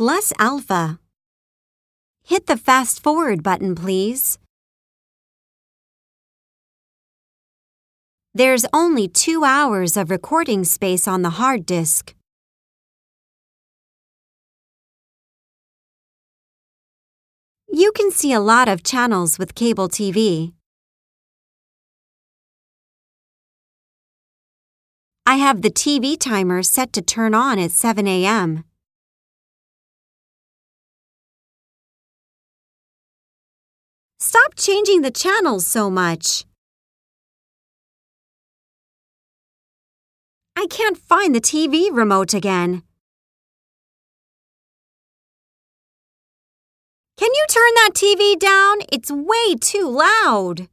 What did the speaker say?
plus alpha. Hit the fast forward button, please. There's only two hours of recording space on the hard disk. You can see a lot of channels with cable TV. I have the TV timer set to turn on at 7 a.m. Stop changing the channels so much. I can't find the TV remote again. Can you turn that TV down? It's way too loud.